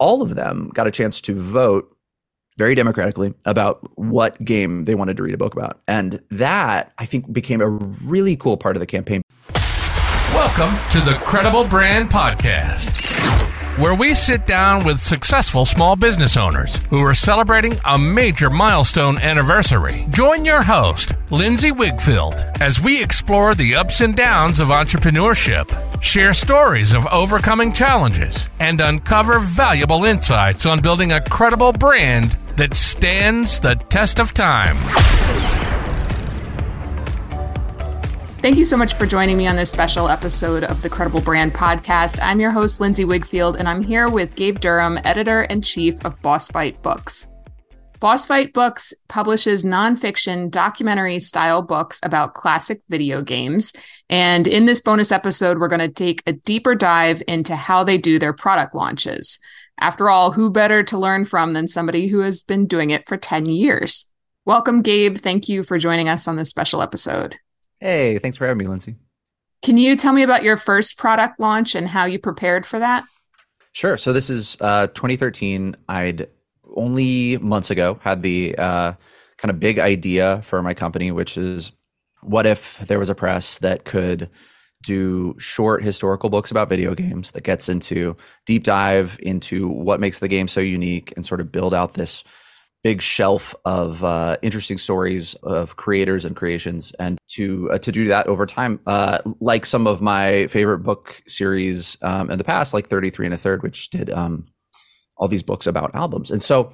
all of them got a chance to vote very democratically about what game they wanted to read a book about. And that, I think, became a really cool part of the campaign. Welcome to the Credible Brand Podcast, where we sit down with successful small business owners who are celebrating a major milestone anniversary. Join your host, Lindsay Wigfield, as we explore the ups and downs of entrepreneurship, share stories of overcoming challenges, and uncover valuable insights on building a credible brand that stands the test of time. Thank you so much for joining me on this special episode of the Credible Brand Podcast. I'm your host, Lindsay Wigfield, and I'm here with Gabe Durham, editor in chief of Boss Fight Books. Boss Fight Books publishes nonfiction documentary style books about classic video games. And in this bonus episode, we're going to take a deeper dive into how they do their product launches. After all, who better to learn from than somebody who has been doing it for 10 years? Welcome, Gabe. Thank you for joining us on this special episode. Hey, thanks for having me, Lindsay. Can you tell me about your first product launch and how you prepared for that? Sure. So this is uh, 2013. I'd only months ago had the uh, kind of big idea for my company, which is what if there was a press that could do short historical books about video games that gets into deep dive into what makes the game so unique and sort of build out this big shelf of uh, interesting stories of creators and creations and to uh, to do that over time uh, like some of my favorite book series um, in the past like 33 and a third which did um, all these books about albums and so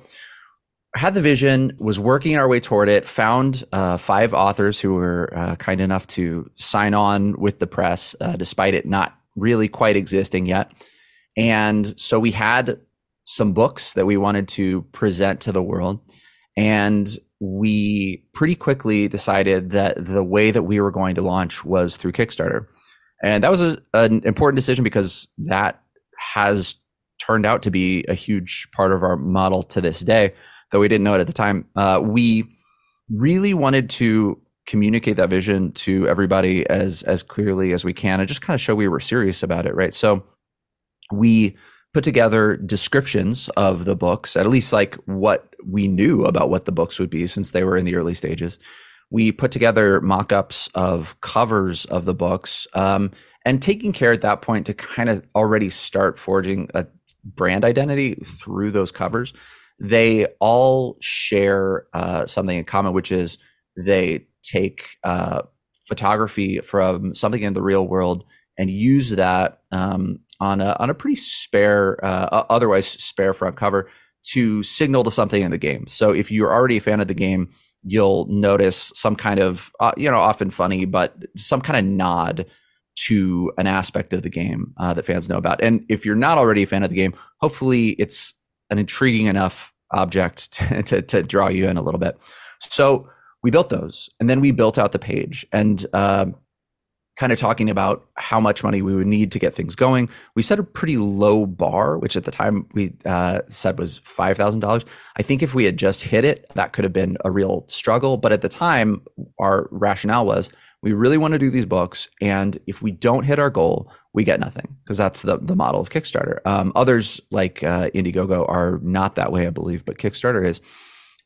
had the vision, was working our way toward it, found uh, five authors who were uh, kind enough to sign on with the press, uh, despite it not really quite existing yet. And so we had some books that we wanted to present to the world. And we pretty quickly decided that the way that we were going to launch was through Kickstarter. And that was a, an important decision because that has turned out to be a huge part of our model to this day though we didn't know it at the time. Uh, we really wanted to communicate that vision to everybody as as clearly as we can and just kind of show we were serious about it right so we put together descriptions of the books at least like what we knew about what the books would be since they were in the early stages. We put together mock-ups of covers of the books um, and taking care at that point to kind of already start forging a brand identity through those covers they all share uh, something in common, which is they take uh, photography from something in the real world and use that um, on a on a pretty spare, uh, otherwise spare front cover to signal to something in the game. So if you're already a fan of the game, you'll notice some kind of uh, you know often funny, but some kind of nod to an aspect of the game uh, that fans know about. And if you're not already a fan of the game, hopefully it's an intriguing enough object to, to, to, draw you in a little bit. So we built those, and then we built out the page and uh, kind of talking about how much money we would need to get things going. We set a pretty low bar, which at the time we uh, said was five thousand dollars. I think if we had just hit it, that could have been a real struggle. But at the time, our rationale was we really want to do these books, and if we don't hit our goal, we get nothing because that's the the model of Kickstarter. Um, others like uh, Indiegogo are not that way, I believe, but Kickstarter is,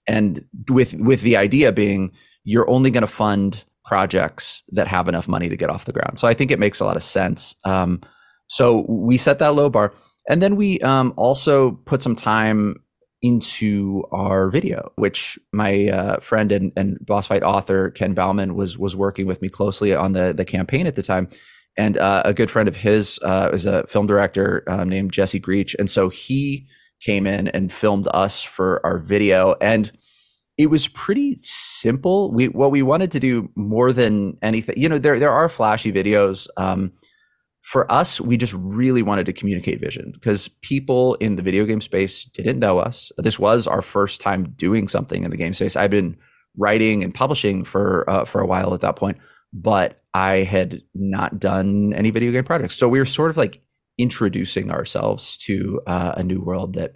and with with the idea being you're only going to fund projects that have enough money to get off the ground. So I think it makes a lot of sense. Um, so we set that low bar, and then we um, also put some time into our video, which my uh, friend and, and boss fight author Ken Baumann was was working with me closely on the the campaign at the time and uh, a good friend of his uh, is a film director um, named Jesse Greach, and so he came in and filmed us for our video, and it was pretty simple. We what we wanted to do more than anything, you know, there there are flashy videos. Um, for us, we just really wanted to communicate vision because people in the video game space didn't know us. This was our first time doing something in the game space. I've been writing and publishing for uh, for a while at that point, but I had not done any video game projects. So we were sort of like introducing ourselves to uh, a new world that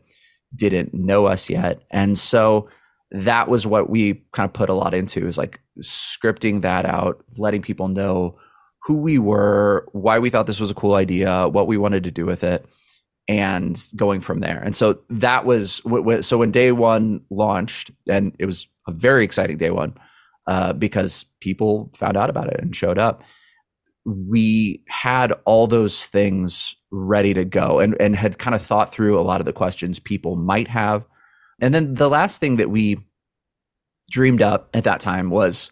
didn't know us yet. And so that was what we kind of put a lot into is like scripting that out, letting people know who we were, why we thought this was a cool idea, what we wanted to do with it. and going from there. And so that was so when day one launched, and it was a very exciting day one uh, because people found out about it and showed up. We had all those things ready to go and, and had kind of thought through a lot of the questions people might have. And then the last thing that we dreamed up at that time was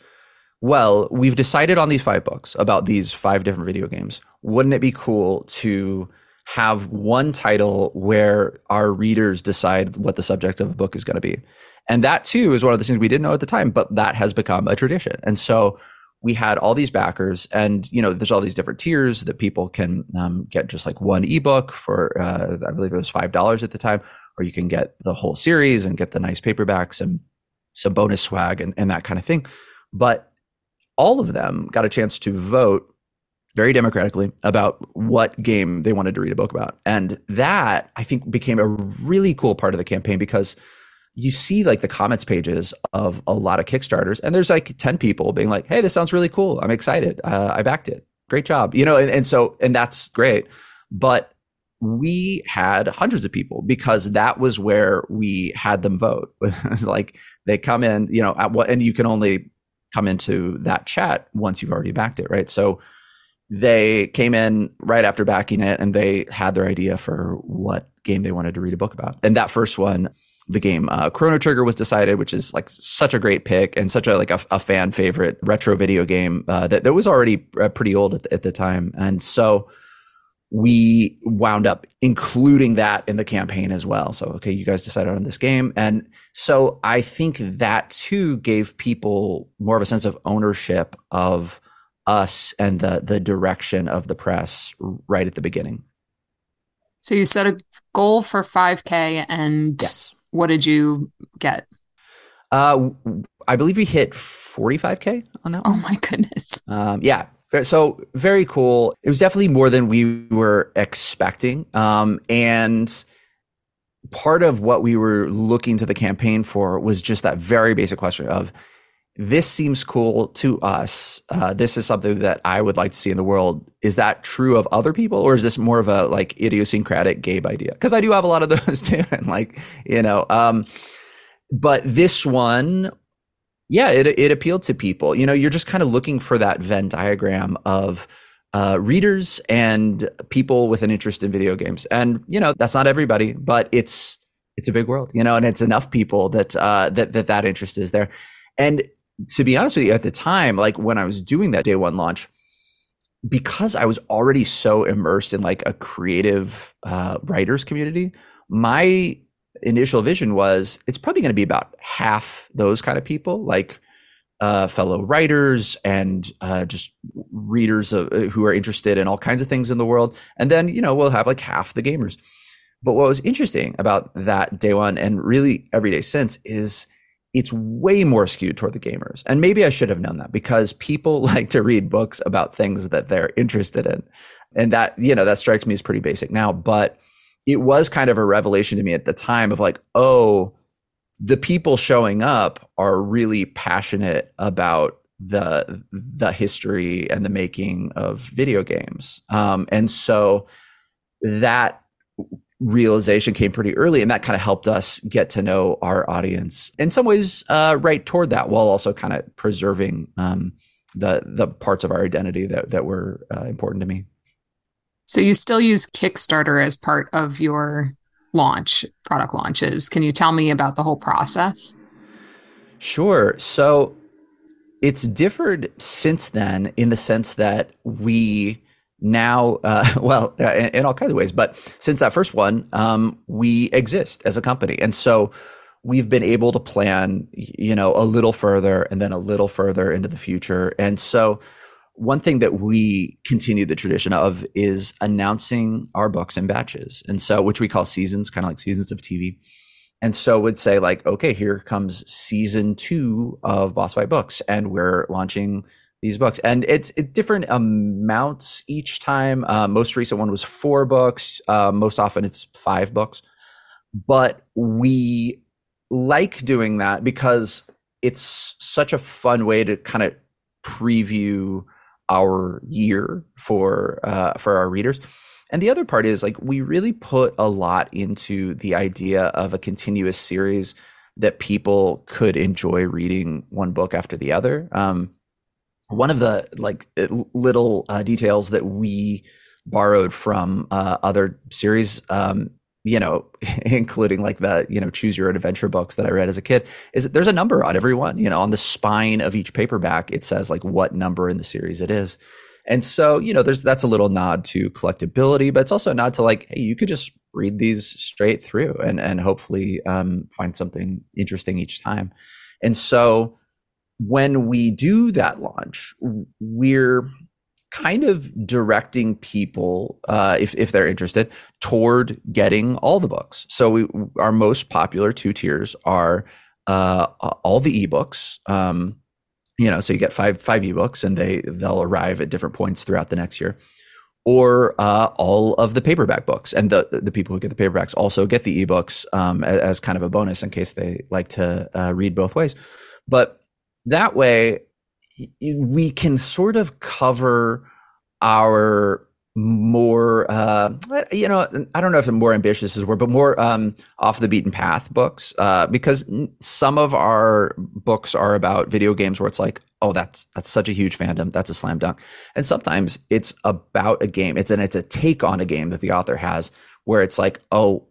well, we've decided on these five books about these five different video games. Wouldn't it be cool to have one title where our readers decide what the subject of a book is going to be? And that too is one of the things we didn't know at the time, but that has become a tradition. And so we had all these backers, and you know, there's all these different tiers that people can um, get just like one ebook for, uh, I believe it was five dollars at the time, or you can get the whole series and get the nice paperbacks and some bonus swag and, and that kind of thing. But all of them got a chance to vote very democratically about what game they wanted to read a book about. And that I think became a really cool part of the campaign because you see like the comments pages of a lot of Kickstarters, and there's like 10 people being like, hey, this sounds really cool. I'm excited. Uh, I backed it. Great job. You know, and, and so, and that's great. But we had hundreds of people because that was where we had them vote. like they come in, you know, at what, and you can only come into that chat once you've already backed it, right? So they came in right after backing it and they had their idea for what game they wanted to read a book about. And that first one, the game uh, Chrono Trigger was decided, which is like such a great pick and such a like a, a fan favorite retro video game uh, that, that was already uh, pretty old at the, at the time. And so we wound up including that in the campaign as well. So, okay, you guys decided on this game. And so I think that too gave people more of a sense of ownership of us and the, the direction of the press right at the beginning. So you set a goal for 5K and yes. What did you get? Uh, I believe we hit 45K on that one. Oh my goodness. Um, yeah, so very cool. It was definitely more than we were expecting. Um, and part of what we were looking to the campaign for was just that very basic question of this seems cool to us. Uh, this is something that I would like to see in the world. Is that true of other people, or is this more of a like idiosyncratic Gabe idea? Because I do have a lot of those too, and like you know. Um, but this one yeah, it it appealed to people. You know, you're just kind of looking for that Venn diagram of uh, readers and people with an interest in video games, and you know that's not everybody, but it's it's a big world, you know, and it's enough people that uh, that that that interest is there. And to be honest with you, at the time, like when I was doing that day one launch, because I was already so immersed in like a creative uh, writers community, my initial vision was it's probably going to be about half those kind of people, like uh, fellow writers and uh, just readers of, uh, who are interested in all kinds of things in the world. And then, you know, we'll have like half the gamers. But what was interesting about that day one and really every day since is it's way more skewed toward the gamers. And maybe I should have known that because people like to read books about things that they're interested in. And that, you know, that strikes me as pretty basic now. But it was kind of a revelation to me at the time of like, oh, the people showing up are really passionate about the the history and the making of video games. Um, and so that realization came pretty early and that kind of helped us get to know our audience in some ways uh, right toward that while also kind of preserving um, the the parts of our identity that, that were uh, important to me so you still use Kickstarter as part of your launch, product launches. Can you tell me about the whole process? Sure. So it's differed since then in the sense that we now, uh, well, uh, in, in, all kinds of ways, but since that first one, um, we exist as a company. And so we've been able to plan, you know, a little further and then a little further into the future. And so one thing that we continue the tradition of is announcing our books in batches. And so, which we call seasons, kind of like seasons of TV. And so would say like, okay, here comes season two of Boss Fight Books, and we're launching these books. And it's, different amounts each time. Uh, most recent one was four books. Uh, most often it's five books. But we like doing that because it's such a fun way to kind of preview our year for uh, for our readers. And the other part is like we really put a lot into the idea of a continuous series that people could enjoy reading one book after the other. Um, one of the like little uh, details that we borrowed from uh, other series um, you know, including like the, you know, choose your own adventure books that I read as a kid, is there's a number on every one, you know, on the spine of each paperback, it says like what number in the series it is. And so, you know, there's that's a little nod to collectability, but it's also a nod to like, hey, you could just read these straight through and and hopefully um, find something interesting each time. And so when we do that launch, we're kind of directing people, uh, if if they're interested, toward getting all the books. So we, our most popular two tiers are uh, all the ebooks. Um, you know, so you get five five ebooks, and they they'll arrive at different points throughout the next year. Or uh, all of the paperback books, and the the people who get the paperbacks also get the ebooks um, as, as, kind of a bonus in case they like to uh, read both ways. But that way, we can sort of cover our more uh, you know i don't know if it's more ambitious is word but more um, off the beaten path books uh, because some of our books are about video games where it's like oh that's that's such a huge fandom that's a slam dunk. And sometimes it's about a game it's and it's a take on a game that the author has where it's like oh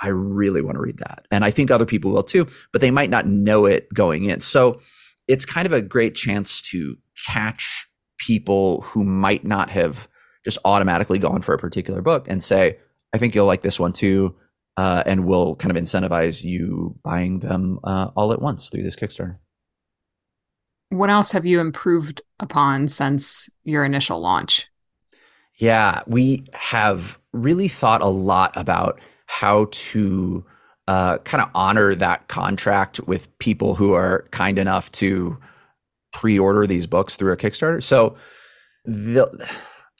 i really want to read that. And i think other people will too but they might not know it going in. So it's kind of a great chance to catch people who might not have just automatically gone for a particular book and say, I think you'll like this one too. Uh, and we'll kind of incentivize you buying them uh, all at once through this Kickstarter. What else have you improved upon since your initial launch? Yeah, we have really thought a lot about how to uh, kind of honor that contract with people who are kind enough to pre-order these books through a Kickstarter. So the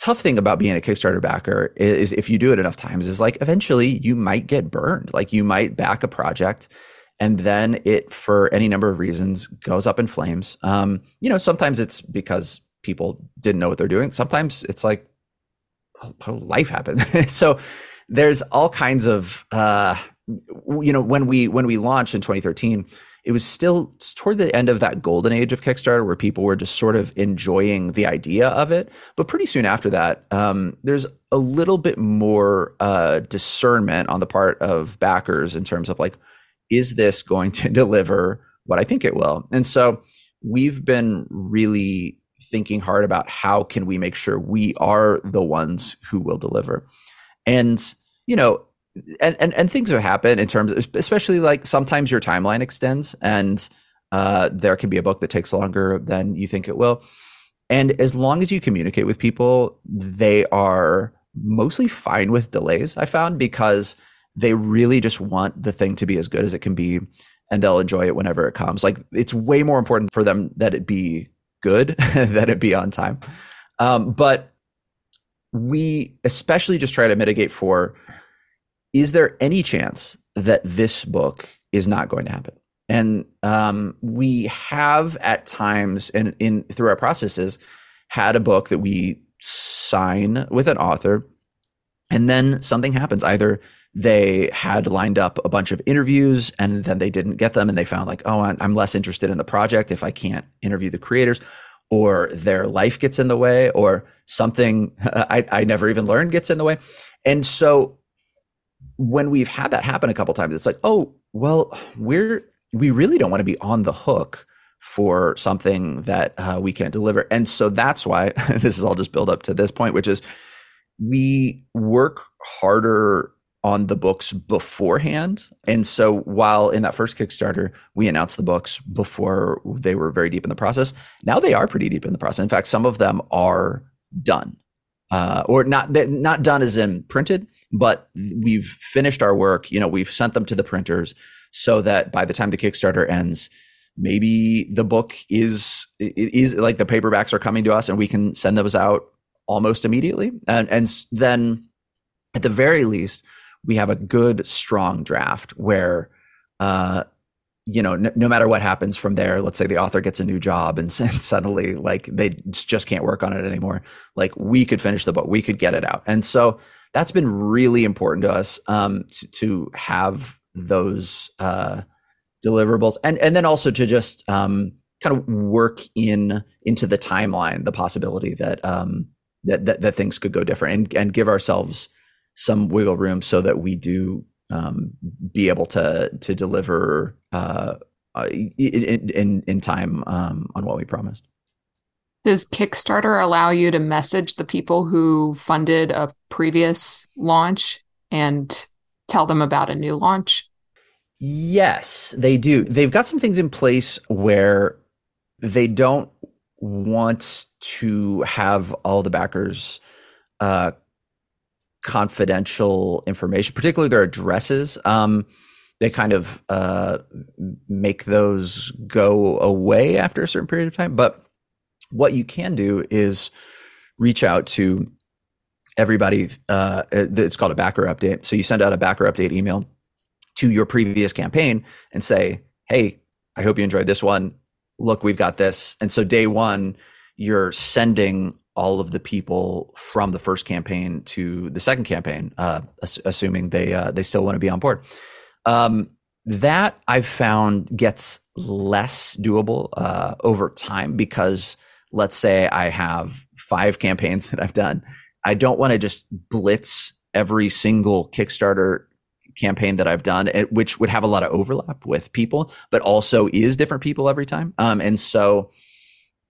tough thing about being a Kickstarter backer is if you do it enough times is like eventually you might get burned. Like you might back a project and then it for any number of reasons goes up in flames. Um, you know, sometimes it's because people didn't know what they're doing. Sometimes it's like oh, life happened. so there's all kinds of uh, you know when we when we launched in 2013 it was still toward the end of that golden age of Kickstarter where people were just sort of enjoying the idea of it. But pretty soon after that, um, there's a little bit more uh, discernment on the part of backers in terms of like, is this going to deliver what I think it will? And so we've been really thinking hard about how can we make sure we are the ones who will deliver. And you know, and, and and things have happened in terms of especially like sometimes your timeline extends and uh, there can be a book that takes longer than you think it will. And as long as you communicate with people they are mostly fine with delays i found because they really just want the thing to be as good as it can be and they'll enjoy it whenever it comes. Like it's way more important for them that it be good that it be on time. Um, but we especially just try to mitigate for is there any chance that this book is not going to happen? And um, we have at times, and in through our processes, had a book that we sign with an author, and then something happens. Either they had lined up a bunch of interviews and then they didn't get them, and they found like, oh, I'm less interested in the project if I can't interview the creators, or their life gets in the way, or something I, I never even learned gets in the way. And so when we've had that happen a couple times, it's like, oh, well, we're we really don't want to be on the hook for something that uh, we can't deliver, and so that's why this is all just build up to this point, which is we work harder on the books beforehand. And so while in that first Kickstarter, we announced the books before they were very deep in the process, now they are pretty deep in the process. In fact, some of them are done. Uh, or not not done as in printed, but we've finished our work. You know, we've sent them to the printers so that by the time the Kickstarter ends, maybe the book is is like the paperbacks are coming to us and we can send those out almost immediately. And and then at the very least, we have a good strong draft where uh, you know, no, no, matter what happens from there, let's say the author gets a new job and, and, suddenly like they just can't work on it anymore. Like we could finish the book, we could get it out. And so that's been really important to us um, to, to have those uh, deliverables and and then also to just um, kind of work in into the timeline the possibility that um, that, that, that things could go different and and give ourselves some wiggle room so that we do um, be able to to deliver uh, uh in, in, in time um, on what we promised. Does Kickstarter allow you to message the people who funded a previous launch and tell them about a new launch? Yes, they do. They've got some things in place where they don't want to have all the backers uh, confidential information, particularly their addresses. Um, they kind of uh, make those go away after a certain period of time. But what you can do is reach out to everybody. Uh, it's called a backer update. So you send out a backer update email to your previous campaign and say, "Hey, I hope you enjoyed this one. Look, we've got this." And so day one, you're sending all of the people from the first campaign to the second campaign, uh, assuming they uh, they still want to be on board. Um, that I've found gets less doable uh, over time because let's say I have five campaigns that I've done. I don't want to just blitz every single Kickstarter campaign that I've done, eh, which would have a lot of overlap with people, but also is different people every time. Um, and so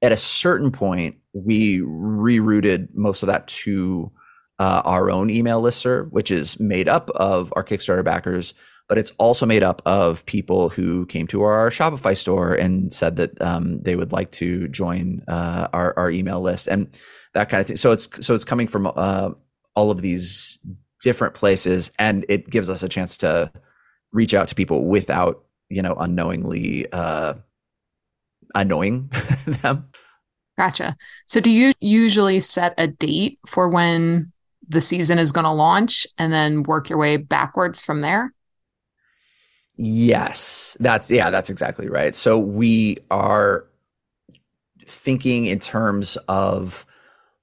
at a certain point, we rerouted most of that to uh, our own email listserv, which is made up of our Kickstarter backers, but it's also made up of people who came to our Shopify store and said that um, they would like to join uh, our, our, email list and that kind of thing. So it's so it's coming from uh, all of these different places, and it gives us a chance to reach out to people without you know unknowingly uh, annoying them. Gotcha. So do you usually set a date for when the season is going to launch and then work your way backwards from there? Yes. That's yeah, that's exactly right. So we are thinking in terms of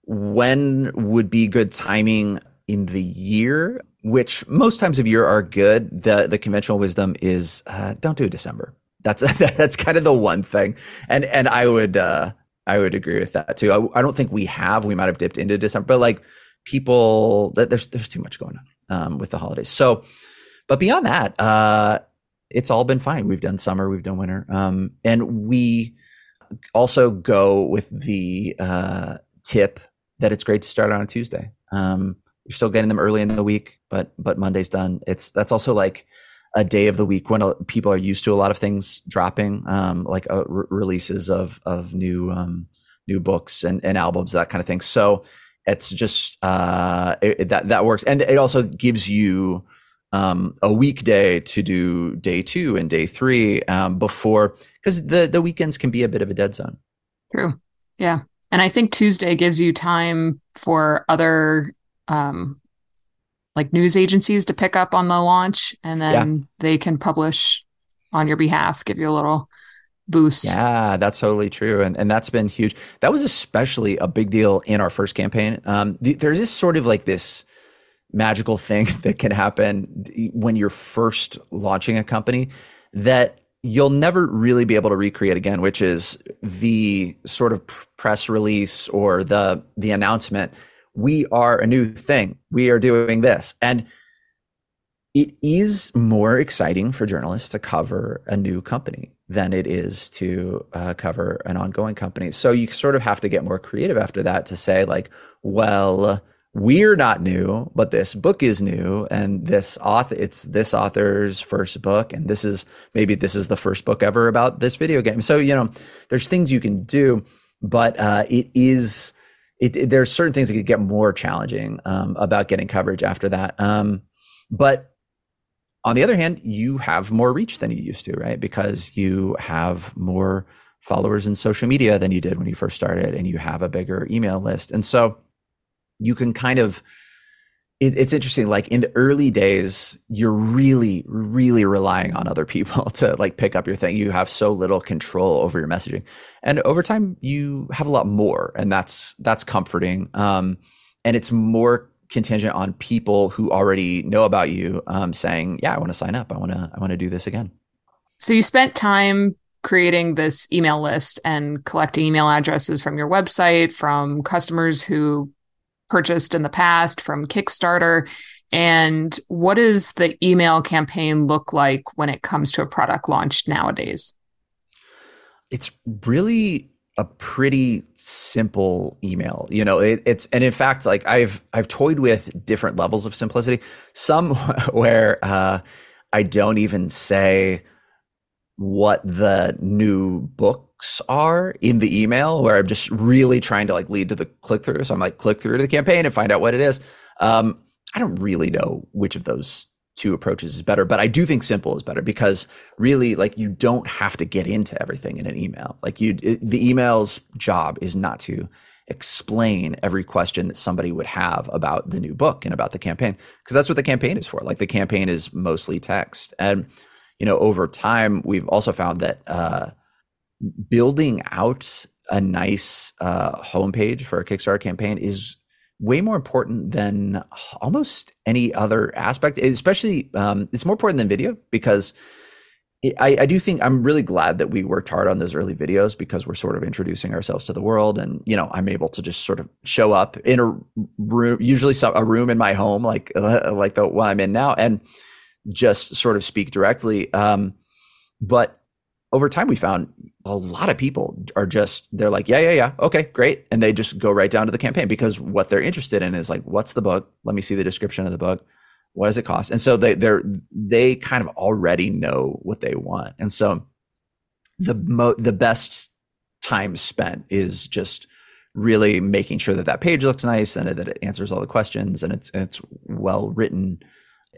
when would be good timing in the year, which most times of year are good. The the conventional wisdom is uh, don't do December. That's that's kind of the one thing, and and I would uh, I would agree with that too. I, I, don't think we have. We might have dipped into December, but like people, there's there's too much going on um, with the holidays. So, but beyond that, uh, it's all been fine. We've done summer, we've done winter, um, and we also go with the uh, tip that it's great to start on a Tuesday. Um, you're still getting them early in the week, but but Monday's done. It's that's also like a day of the week when people are used to a lot of things dropping, um, like uh, re- releases of of new um, new books and, and albums, that kind of thing. So it's just uh, it, that that works, and it also gives you um, a weekday to do day two and day three um, before because the the weekends can be a bit of a dead zone. True. Yeah. And I think Tuesday gives you time for other um, like news agencies to pick up on the launch and then yeah. they can publish on your behalf, give you a little boost. Yeah, that's totally true. And, and that's been huge. That was especially a big deal in our first campaign. Um, there's this sort of like this magical thing that can happen when you're first launching a company that you'll never really be able to recreate again, which is the sort of press release or the the announcement we are a new thing. We are doing this. And it is more exciting for journalists to cover a new company than it is to uh, cover an ongoing company. So you sort of have to get more creative after that to say, like, well, we're not new, but this book is new, and this author, it's this author's first book, and this is maybe this is the first book ever about this video game. So you know, there's things you can do, but uh, it is it, it, there are certain things that could get more challenging um, about getting coverage after that. Um, but on the other hand, you have more reach than you used to, right? Because you have more followers in social media than you did when you first started, and you have a bigger email list. And so you can kind of it, it's interesting. Like in the early days, you're really, really relying on other people to like pick up your thing. You have so little control over your messaging, and over time, you have a lot more, and that's that's comforting. Um, and it's more contingent on people who already know about you um, saying, "Yeah, I want to sign up. I want to. I want to do this again." So you spent time creating this email list and collecting email addresses from your website, from customers who purchased in the past, from Kickstarter. And what does the email campaign look like when it comes to a product launch nowadays? It's really a pretty simple email. You know, it, it's and in fact, like I've I've toyed with different levels of simplicity. Some where uh, I don't even say what the new are in the email, where I'm just really trying to like lead to the click through. So I'm like click through to the campaign and find out what it is. Um, I don't really know which of those two approaches is better, but I do think simple is better because really like you don't have to get into everything in an email. Like you, the email's job is not to explain every question that somebody would have about the new book and about the campaign because that's what the campaign is for. Like the campaign is mostly text. And, you know, over time, we've also found that, uh, building out a nice uh, homepage for a Kickstarter campaign is way more important than almost any other aspect. Especially, um, it's more important than video because I, I, do think I'm really glad that we worked hard on those early videos because we're sort of introducing ourselves to the world, and you know, I'm able to just sort of show up in a room, usually a room in my home, like like the one I'm in now, and just sort of speak directly. Um, but over time, we found a lot of people are just they're like yeah yeah yeah okay great and they just go right down to the campaign because what they're interested in is like what's the book? Let me see the description of the book. What does it cost? And so they they're they kind of already know what they want. And so the mo- the best time spent is just really making sure that that page looks nice and that it answers all the questions and it's it's well written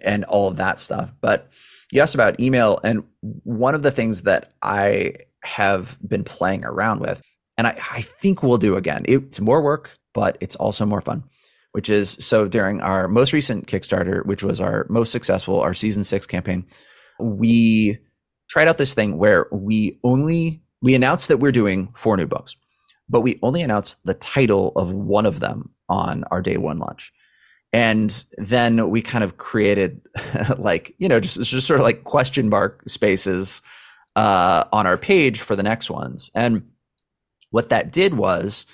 and all of that stuff. But you asked about email and one of the things that i have been playing around with. And I, I think we'll do again. It's more work, but it's also more fun. Which is so during our most recent Kickstarter, which was our most successful, our season six campaign, we tried out this thing where we only we announced that we're doing four new books, but we only announced the title of one of them on our day one launch. And then we kind of created like, you know, just, just sort of like question mark spaces uh, on our page for the next ones. And what that did was,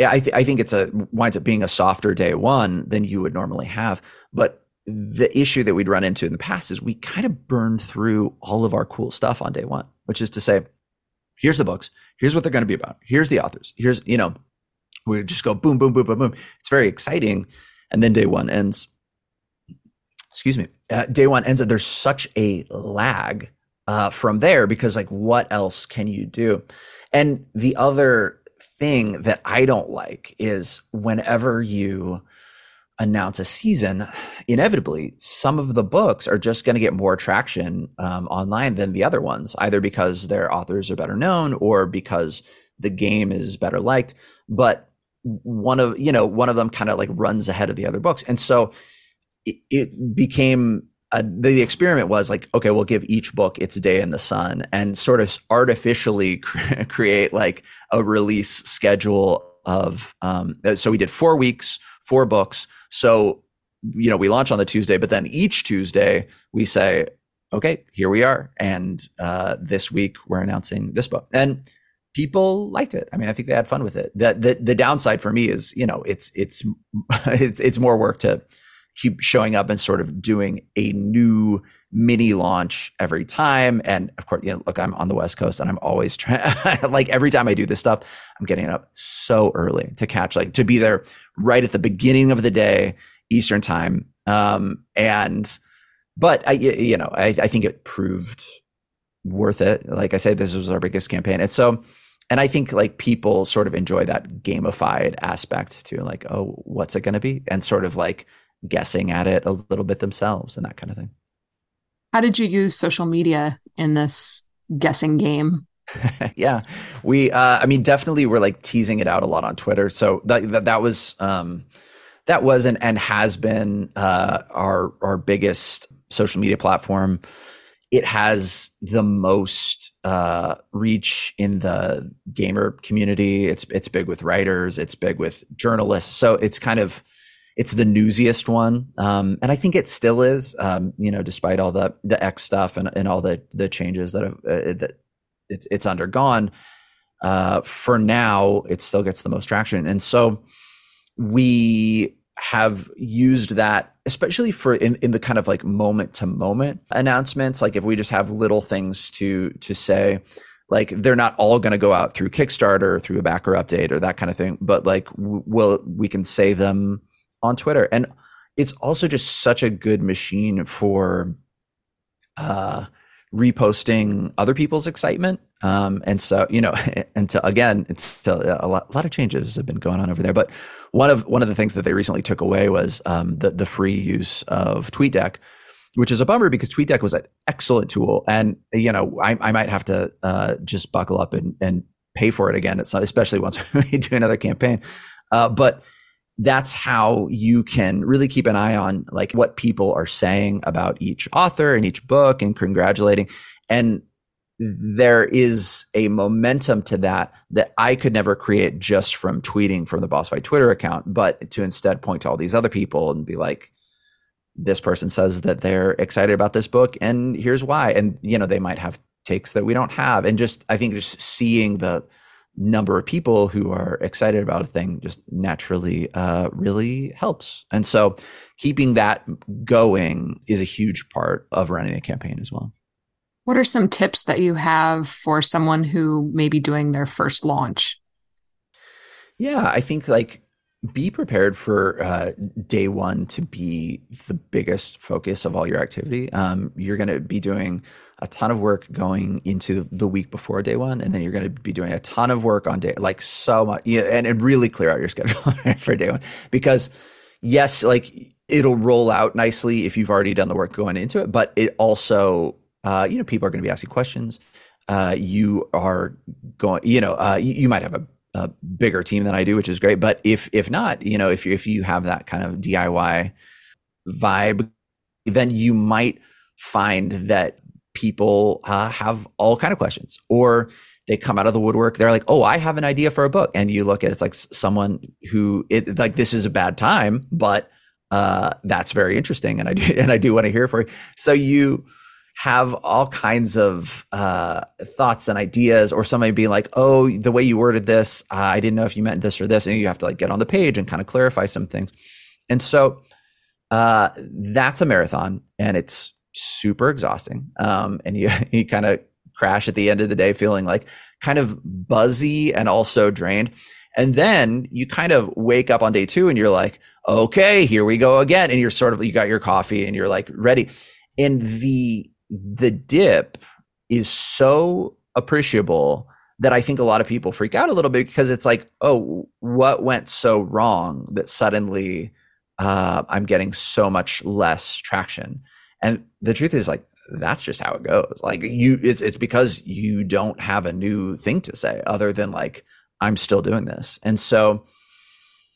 I, th- I think it's a winds up being a softer day one than you would normally have. But the issue that we'd run into in the past is we kind of burned through all of our cool stuff on day one, which is to say, here's the books, here's what they're going to be about, here's the authors, here's you know, we just go boom, boom, boom, boom, boom. It's very exciting, and then day one ends. Excuse me. Uh, day one ends, and there's such a lag uh, from there because like what else can you do and the other thing that i don't like is whenever you announce a season inevitably some of the books are just going to get more traction um, online than the other ones either because their authors are better known or because the game is better liked but one of you know one of them kind of like runs ahead of the other books and so it, it became uh, the experiment was like, okay, we'll give each book its day in the sun and sort of artificially create like a release schedule of. Um, uh, so we did four weeks, four books. So you know we launch on the Tuesday, but then each Tuesday we say, okay, here we are, and uh, this week we're announcing this book and people liked it. I mean, I think they had fun with it. The, the the downside for me is, you know, it's it's it's it's more work to keep showing up and sort of doing a new mini launch every time. And of course, you know, look, I'm on the West Coast and I'm always trying, like every time I do this stuff, I'm getting up so early to catch, like to be there right at the beginning of the day, Eastern time. Um, and, but I, you know, I, I think it proved worth it. Like I said, this was our biggest campaign. And so, and I think like people sort of enjoy that gamified aspect too, like, oh, what's it going to be? And sort of like guessing at it a little bit themselves and that kind of thing. How did you use social media in this guessing game? yeah, we. Uh, I mean, definitely, we're like teasing it out a lot on Twitter. So that that, that was um, that was and, and has been uh, our our biggest social media platform. It has the most uh, reach in the gamer community. It's it's big with writers. It's big with journalists. So it's kind of it's the newsiest one, um, and I think it still is. Um, you know, despite all the the X stuff and, and all the the changes that have uh, that it's it's undergone. Uh, for now, it still gets the most traction, and so we have used that especially for in, in the kind of like moment to moment announcements like if we just have little things to to say like they're not all going to go out through kickstarter or through a backer update or that kind of thing but like we'll we can say them on twitter. And it's also just such a good machine for uh reposting other people's excitement um, and so, you know, until again, it's still a lot, a lot, of changes have been going on over there. But one of one of the things that they recently took away was um, the the free use of TweetDeck, which is a bummer because TweetDeck was an excellent tool, and you know, I, I might have to uh, just buckle up and, and pay for it again. It's especially once we do another campaign, uh, but that's how you can really keep an eye on like what people are saying about each author and each book and congratulating and there is a momentum to that that I could never create just from tweeting from the Boss Fight Twitter account, but to instead point to all these other people and be like, this person says that they're excited about this book and here's why. And, you know, they might have takes that we don't have. And just, I think just seeing the number of people who are excited about a thing just naturally uh, really helps. And so keeping that going is a huge part of running a campaign as well. What are some tips that you have for someone who may be doing their first launch? Yeah, I think like be prepared for uh, day one to be the biggest focus of all your activity. Um, you're going to be doing a ton of work going into the week before day one, and then you're going to be doing a ton of work on day like so much, yeah, and, and really clear out your schedule for day one because yes, like it'll roll out nicely if you've already done the work going into it, but it also uh, you know, people are going to be asking questions. Uh, you are going, you know, uh, you, you, might have a, a, bigger team than I do, which is great. But if if not, you know, if you if you have that kind of DIY vibe, then you might find that people uh, have all kind of questions, or they come out of the woodwork. They're like, "Oh, I have an idea for a book," and you look at it, it's like someone who it like this is a bad time, but uh, that's very interesting, and I do and I do want to hear for you. So you have all kinds of uh, thoughts and ideas, or somebody being like, "Oh, the way you worded this, uh, I didn't know if you meant this or this," and you have to like get on the page and kind of clarify some things. And so uh, that's a marathon, and it's super exhausting. Um, and you you kind of crash at the end of the day feeling like kind of buzzy and also drained. And then you kind of wake up on day two and you're like, okay, here we go again. And you're sort of, you got your coffee and you're like ready. And the the dip is so appreciable that I think a lot of people freak out a little bit because it's like, oh, what went so wrong that suddenly uh, I'm getting so much less traction? And the truth is, like, that's just how it goes. Like, you, it's it's because you don't have a new thing to say other than like, I'm still doing this, and so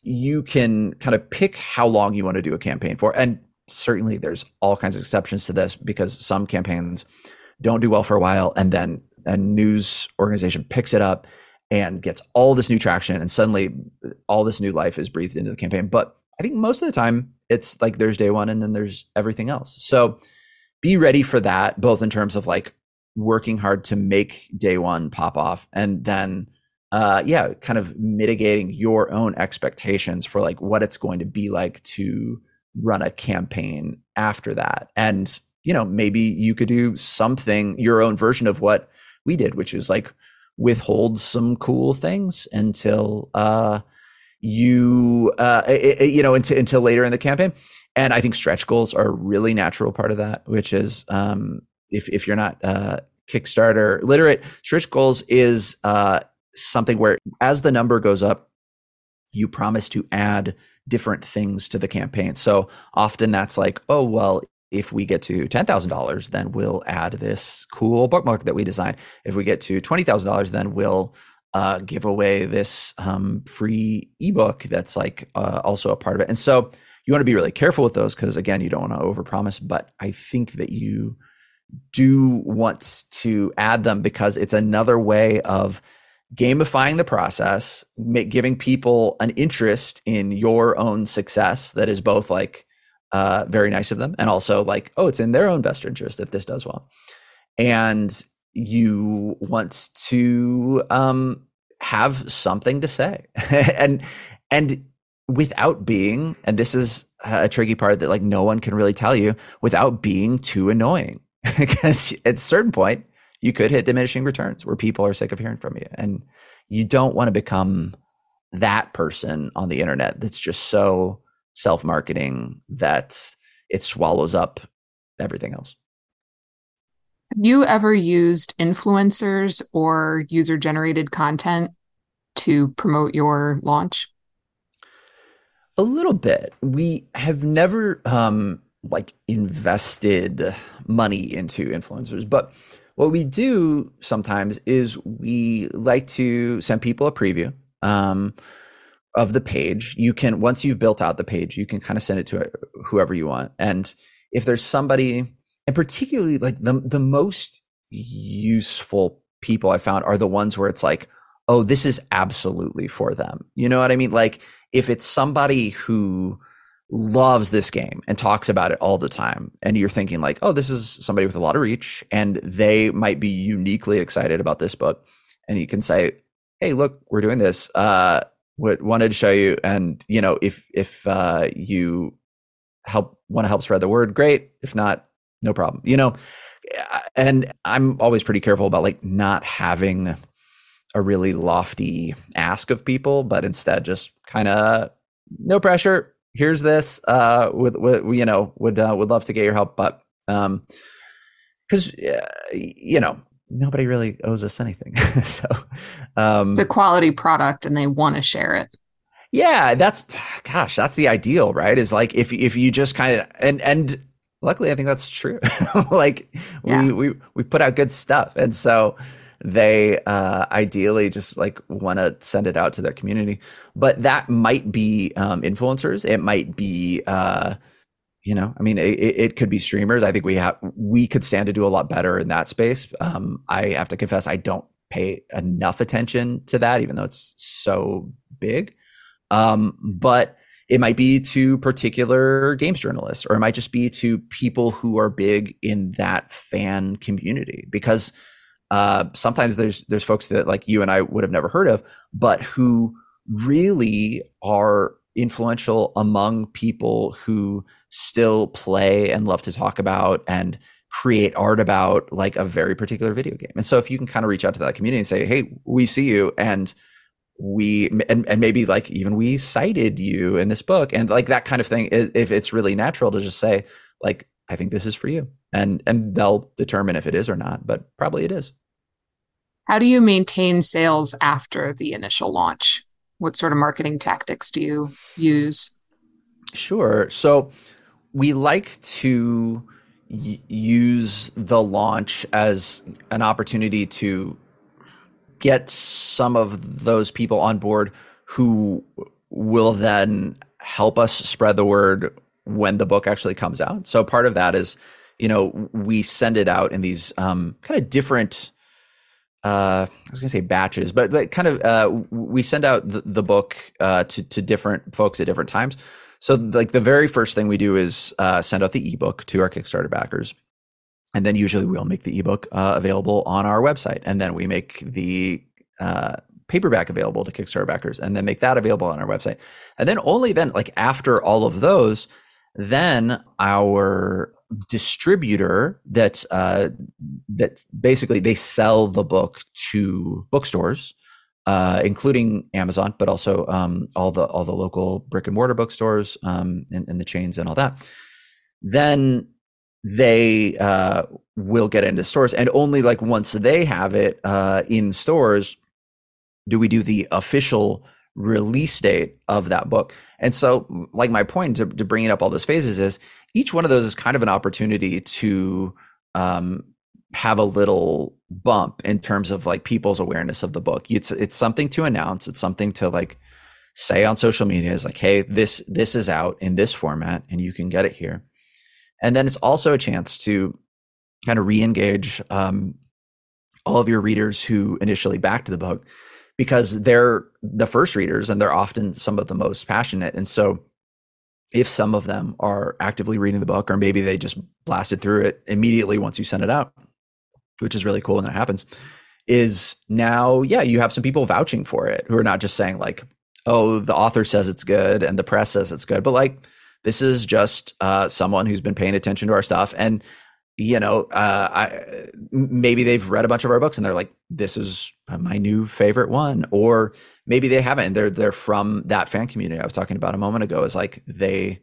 you can kind of pick how long you want to do a campaign for, and certainly there's all kinds of exceptions to this because some campaigns don't do well for a while and then a news organization picks it up and gets all this new traction and suddenly all this new life is breathed into the campaign. But i think most of the time it's like there's day one and then there's everything else so be ready for that both in terms of like working hard to make day one pop off and then uh yeah kind of mitigating your own expectations for like what it's going to be like to run a campaign after that. And, you know, maybe you could do something, your own version of what we did, which is like withhold some cool things until uh, you, uh, it, it, you know, until, until later in the campaign. And I think stretch goals are a really natural part of that, which is um, if, if you're not uh, Kickstarter literate, stretch goals is uh, something where as the number goes up, you promise to add different things to the campaign. So often that's like, oh, well, if we get to $10,000, then we'll add this cool bookmark that we designed. If we get to $20,000, then we'll uh, give away this um, free ebook that's like uh, also a part of it. And so you want to be really careful with those because, again, you don't want to overpromise. But I think that you do want to add them because it's another way of gamifying the process, giving people an interest in your own success that is both like uh, very nice of them and also like, oh, it's in their own best interest if this does well. And you want to um, have something to say. And and without being and this is a tricky part that like no one can really tell you without being too annoying. Because at a certain point you could hit diminishing returns where people are sick of hearing from you. And you don't want to become that person on the internet that's just so self-marketing that it swallows up everything else have you ever used influencers or user generated content to promote your launch a little bit we have never um like invested money into influencers but what we do sometimes is we like to send people a preview um, of the page. You can once you've built out the page, you can kind of send it to whoever you want. And if there's somebody, and particularly like the the most useful people I found are the ones where it's like, oh, this is absolutely for them. You know what I mean? Like if it's somebody who loves this game and talks about it all the time and you're thinking like oh this is somebody with a lot of reach and they might be uniquely excited about this book and you can say hey look we're doing this uh wanted to show you and you know if if uh you help want to help spread the word great if not no problem. You know and i'm always pretty careful about like not having a really lofty ask of people but instead just kind of no pressure. Here's this uh with, with you know would uh, would love to get your help. But um because uh, you know nobody really owes us anything. So um it's a quality product and they want to share it. Yeah that's gosh that's the ideal right? Is like if if you just kind of and and luckily i think that's true like yeah. we we we put out good stuff and so they uh, ideally just like want to send it out to their community. But that might be um, influencers. It might be, uh, you know, I mean, it, it, could be streamers. I think we have we could stand to do a lot better in that space. Um, I have to confess, I don't pay enough attention to that, even though it's so big. Um, but it might be to particular games journalists, or it might just be to people who are big in that fan community because uh, sometimes there's there's folks that like you and I would have never heard of, but who really are influential among people who still play and love to talk about and create art about like a very particular video game. And so if you can kind of reach out to that community and say, "Hey, we see you and we and, and maybe like even we cited you in this book and like that kind of thing if it's really natural to just say like I think this is for you. And and they'll determine if it is or not, but probably it is. How do you maintain sales after the initial launch? What sort of marketing tactics do you use? Sure. So we like to y- use the launch as an opportunity to get some of those people on board who will then help us spread the word when the book actually comes out. So part of that is, you know, we send it out in these um, kind of different. Uh, I was gonna say batches, but, kind of uh, we send out the, the book uh, to to different folks at different times. So like the very first thing we do is uh, send out the ebook to our Kickstarter backers, and then usually we'll make the ebook uh, available on our website, and then we make the uh, paperback available to Kickstarter backers, and then make that available on our website, and then only then, like after all of those, then our distributor that uh, that basically they sell the book to bookstores, uh, including Amazon, but also um, all the all the local brick and mortar bookstores um, and, and, the chains and all that. Then they uh, will get into stores, and only like once they have it uh, in stores do we do the official release date of that book. And so, like my point to, to bringing up all those phases is each one of those is kind of an opportunity to um, have a little bump in terms of like people's awareness of the book. It's it's something to announce. It's something to like say on social media is like, hey, this this is out in this format, and you can get it here. And then it's also a chance to kind of re-engage um, all of your readers who initially backed the book because they're the first readers and they're often some of the most passionate. And so if some of them are actively reading the book, or maybe they just blasted through it immediately once you send it out, which is really cool when that happens, is now, yeah, you have some people vouching for it who are not just saying, like, oh, the author says it's good and the press says it's good, but like, this is just uh, someone who's been paying attention to our stuff. And, you know, uh, I, maybe they've read a bunch of our books and they're like, this is my new favorite one. Or maybe they haven't. They're they're from that fan community I was talking about a moment ago. Is like they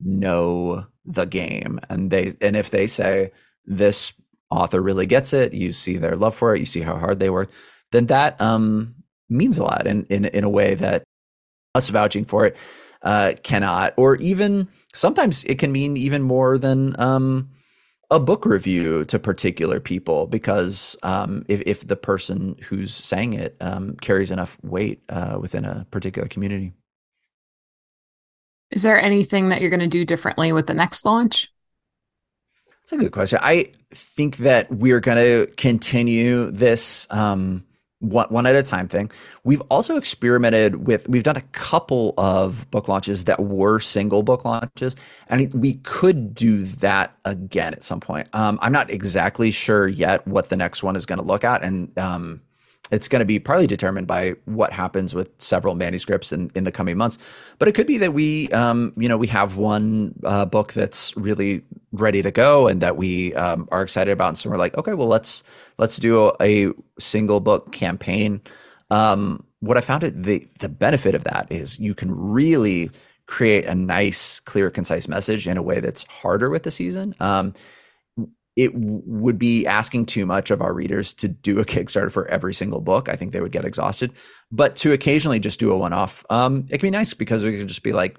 know the game, and they and if they say this author really gets it, you see their love for it, you see how hard they work, then that um, means a lot in in in a way that us vouching for it uh, cannot, or even sometimes it can mean even more than um, a book review to particular people because um, if, if the person who's saying it um, carries enough weight uh, within a particular community. Is there anything that you're going to do differently with the next launch? That's a good question. I think that we're going to continue this um, one, one at a time thing. We've also experimented with, we've done a couple of book launches that were single book launches, and we could do that again at some point. Um, I'm not exactly sure yet what the next one is going to look at, and um, it's going to be partly determined by what happens with several manuscripts in, in the coming months. But it could be that we, um, you know, we have one uh, book that's really ready to go and that we um, are excited about, and so we're like, okay, well, let's let's do a, a single book campaign. Um, what I found it the the benefit of that is you can really create a nice, clear, concise message in a way that's harder with the season. Um, it would be asking too much of our readers to do a Kickstarter for every single book. I think they would get exhausted. But to occasionally just do a one-off, um, it can be nice because we can just be like,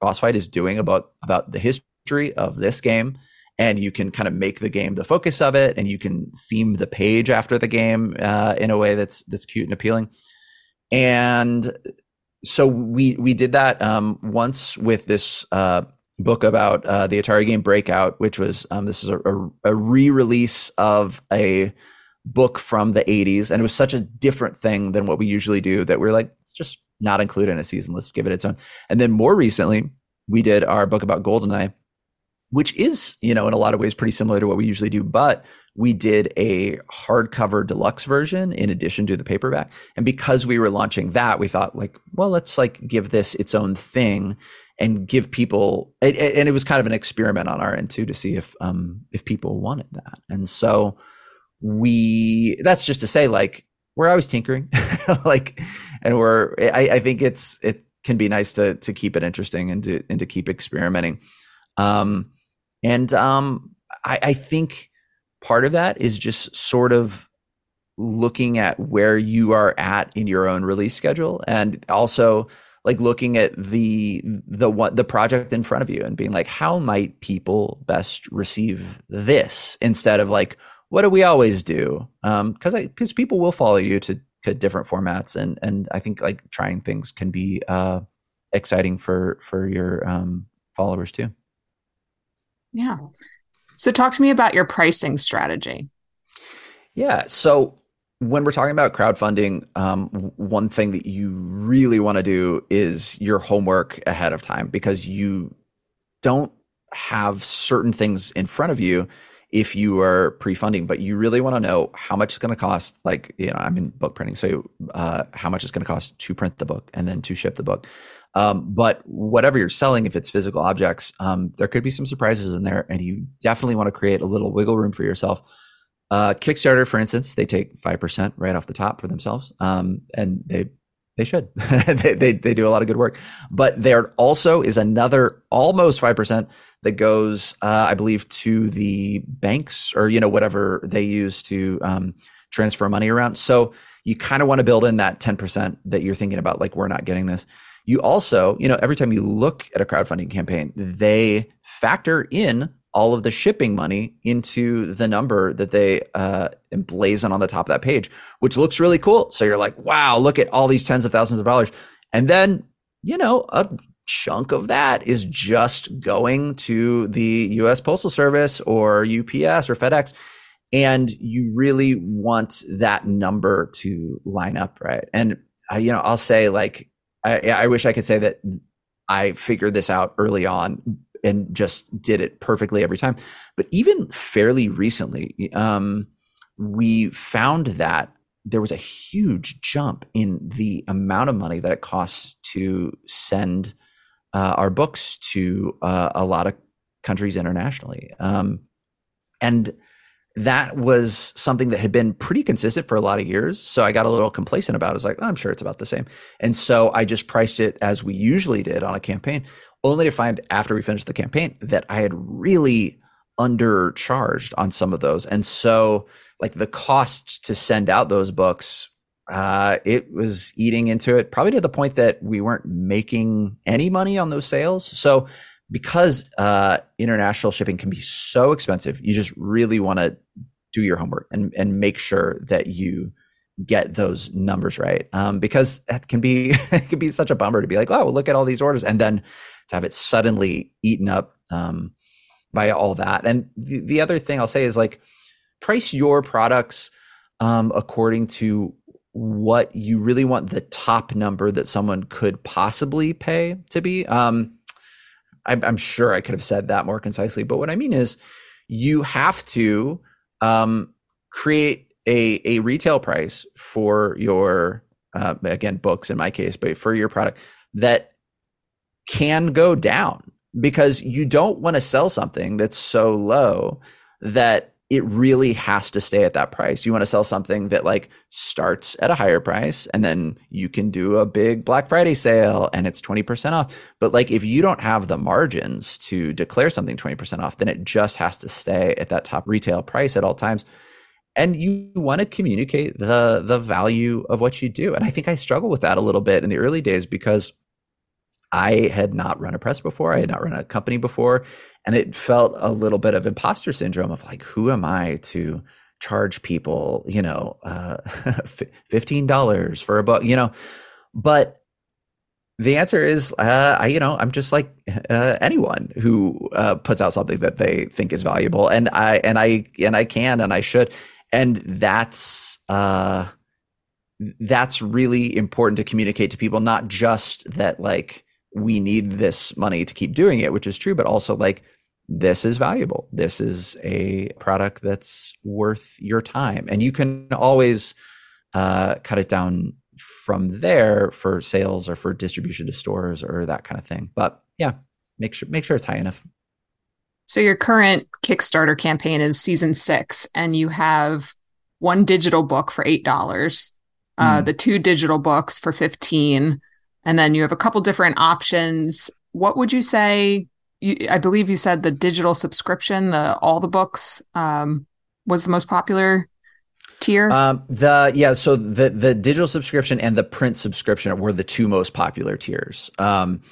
Boss Fight is doing about about the history of this game, and you can kind of make the game the focus of it, and you can theme the page after the game uh, in a way that's that's cute and appealing. And so we we did that um, once with this uh, book about uh, the Atari game Breakout, which was um, this is a, a, a, re-release of a book from the 80s, and it was such a different thing than what we usually do that we are like, it's just not included in a season. Let's give it its own. And then more recently, we did our book about Goldeneye, which is you know in a lot of ways pretty similar to what we usually do, but we did a hardcover deluxe version in addition to the paperback. And because we were launching that, we thought like, well, let's like give this its own thing and give people and it was kind of an experiment on our end too to see if um if people wanted that. And so we that's just to say like we're always tinkering. Like and we're I, I think it's it can be nice to to keep it interesting and to and to keep experimenting. Um and um i i think part of that is just sort of looking at where you are at in your own release schedule and also like looking at the the what the project in front of you and being like how might people best receive this instead of like what do we always do? Um because i because people will follow you to, to different formats and and i think like trying things can be uh exciting for for your um followers too. Yeah. So talk to me about your pricing strategy. Yeah. So when we're talking about crowdfunding, um, one thing that you really want to do is your homework ahead of time because you don't have certain things in front of you if you are pre-funding, but you really want to know how much it's going to cost. Like, you know, I'm in book printing, so uh, how much it's going to cost to print the book and then to ship the book. Um, but whatever you're selling, if it's physical objects, um, there could be some surprises in there, and you definitely want to create a little wiggle room for yourself uh, Kickstarter, for instance, they take five percent right off the top for themselves, um, and they they should they, they, they do a lot of good work. But there also is another almost five percent that goes, uh, I believe, to the banks or you know whatever they use to um, transfer money around. So you kind of want to build in that ten percent that you're thinking about, like we're not getting this. You also, you know, every time you look at a crowdfunding campaign, they factor in all of the shipping money into the number that they uh, emblazon on the top of that page, which looks really cool. So you're like, wow, look at all these tens of thousands of dollars. And then, you know, a chunk of that is just going to the US Postal Service or UPS or FedEx. and you really want that number to line up right and I, you know i'll say like I, I wish i could say that i figured this out early on and just did it perfectly every time but even fairly recently um, we found that there was a huge jump in the amount of money that it costs to send uh, our books to uh, a lot of countries internationally um, and that was something that had been pretty consistent for a lot of years. So I got a little complacent about it. I was like, oh, I'm sure it's about the same. And so I just priced it as we usually did on a campaign, only to find after we finished the campaign that I had really undercharged on some of those. And so, like, the cost to send out those books, uh, it was eating into it, probably to the point that we weren't making any money on those sales. So because uh, international shipping can be so expensive, you just really want to do your homework and, and make sure that you get those numbers right. Um, because that can be it can be such a bummer to be like, oh, look at all these orders, and then to have it suddenly eaten up um, by all that. And the, the other thing I'll say is like, price your products um, according to what you really want the top number that someone could possibly pay to be. Um, I'm, I'm sure I could have said that more concisely, but what I mean is you have to um, create a, a retail price for your, uh, again, books in my case, but for your product that can go down because you don't want to sell something that's so low that it really has to stay at that price. You want to sell something that like starts at a higher price and then you can do a big Black Friday sale and it's 20% off. But like if you don't have the margins to declare something 20% off, then it just has to stay at that top retail price at all times. And you want to communicate the the value of what you do. And I think I struggle with that a little bit in the early days because I had not run a press before. I had not run a company before and it felt a little bit of imposter syndrome of like who am i to charge people you know uh, $15 for a book you know but the answer is uh, I, you know i'm just like uh, anyone who uh, puts out something that they think is valuable and i and i and i can and i should and that's uh that's really important to communicate to people not just that like we need this money to keep doing it, which is true, but also like this is valuable. This is a product that's worth your time. And you can always uh, cut it down from there for sales or for distribution to stores or that kind of thing. But yeah, make sure make sure it's high enough. So your current Kickstarter campaign is season six, and you have one digital book for eight dollars, uh, hmm. the two digital books for fifteen, and then you have a couple different options. What would you say? You, I believe you said the digital subscription, the all the books, um, was the most popular tier. Um, the yeah, so the the digital subscription and the print subscription were the two most popular tiers. Um,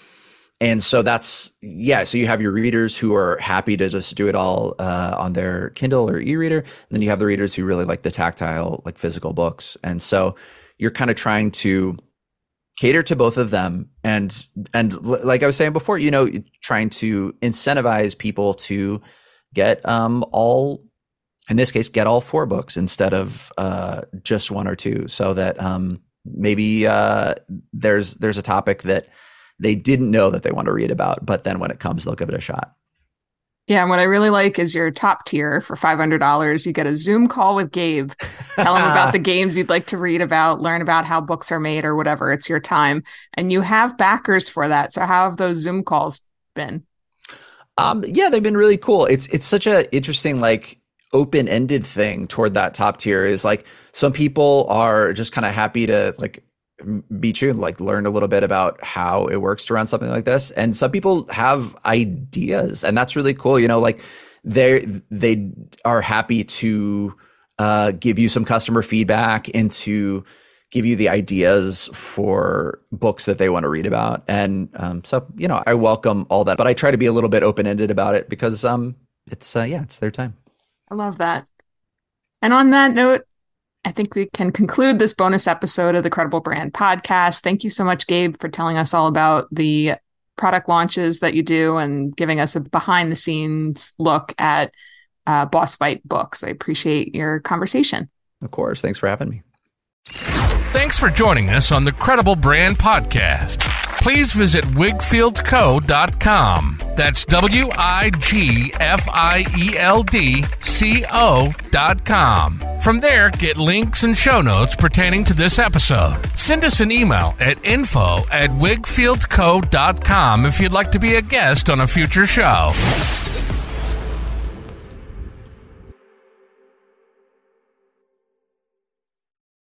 and so that's yeah. So you have your readers who are happy to just do it all uh, on their Kindle or e-reader, and then you have the readers who really like the tactile, like physical books. And so you're kind of trying to cater to both of them. And and like i was saying before you know trying to incentivize people to get um all in this case get all four books instead of uh just one or two. So that um maybe uh there's there's a topic that they didn't know that they want to read about but then when it comes they'll give it a shot yeah, and what I really like is your top tier for $500. You get a Zoom call with Gabe. Tell him about the games you'd like to read about, learn about how books are made or whatever. It's your time. And you have backers for that. So how have those Zoom calls been? Um, yeah, they've been really cool. It's it's such a interesting like open-ended thing toward that top tier is like some people are just kind of happy to like beat you like learn a little bit about how it works to run something like this. And some people have ideas and that's really cool you know like they they are happy to uh, give you some customer feedback and to give you the ideas for books that they want to read about. And um, so you know i welcome all that but i try to be a little bit open-ended about it because um it's uh, yeah it's their time. I love that. And on that note I think we can conclude this bonus episode of the Credible Brand podcast. Thank you so much, Gabe, for telling us all about the product launches that you do and giving us a behind the scenes look at uh, Boss Fight Books. I appreciate your conversation. Of course. Thanks for having me. Thanks for joining us on the Credible Brand Podcast. Please visit wigfieldco.com. That's W I G F I E L D C O.com. From there, get links and show notes pertaining to this episode. Send us an email at info at wigfieldco.com if you'd like to be a guest on a future show.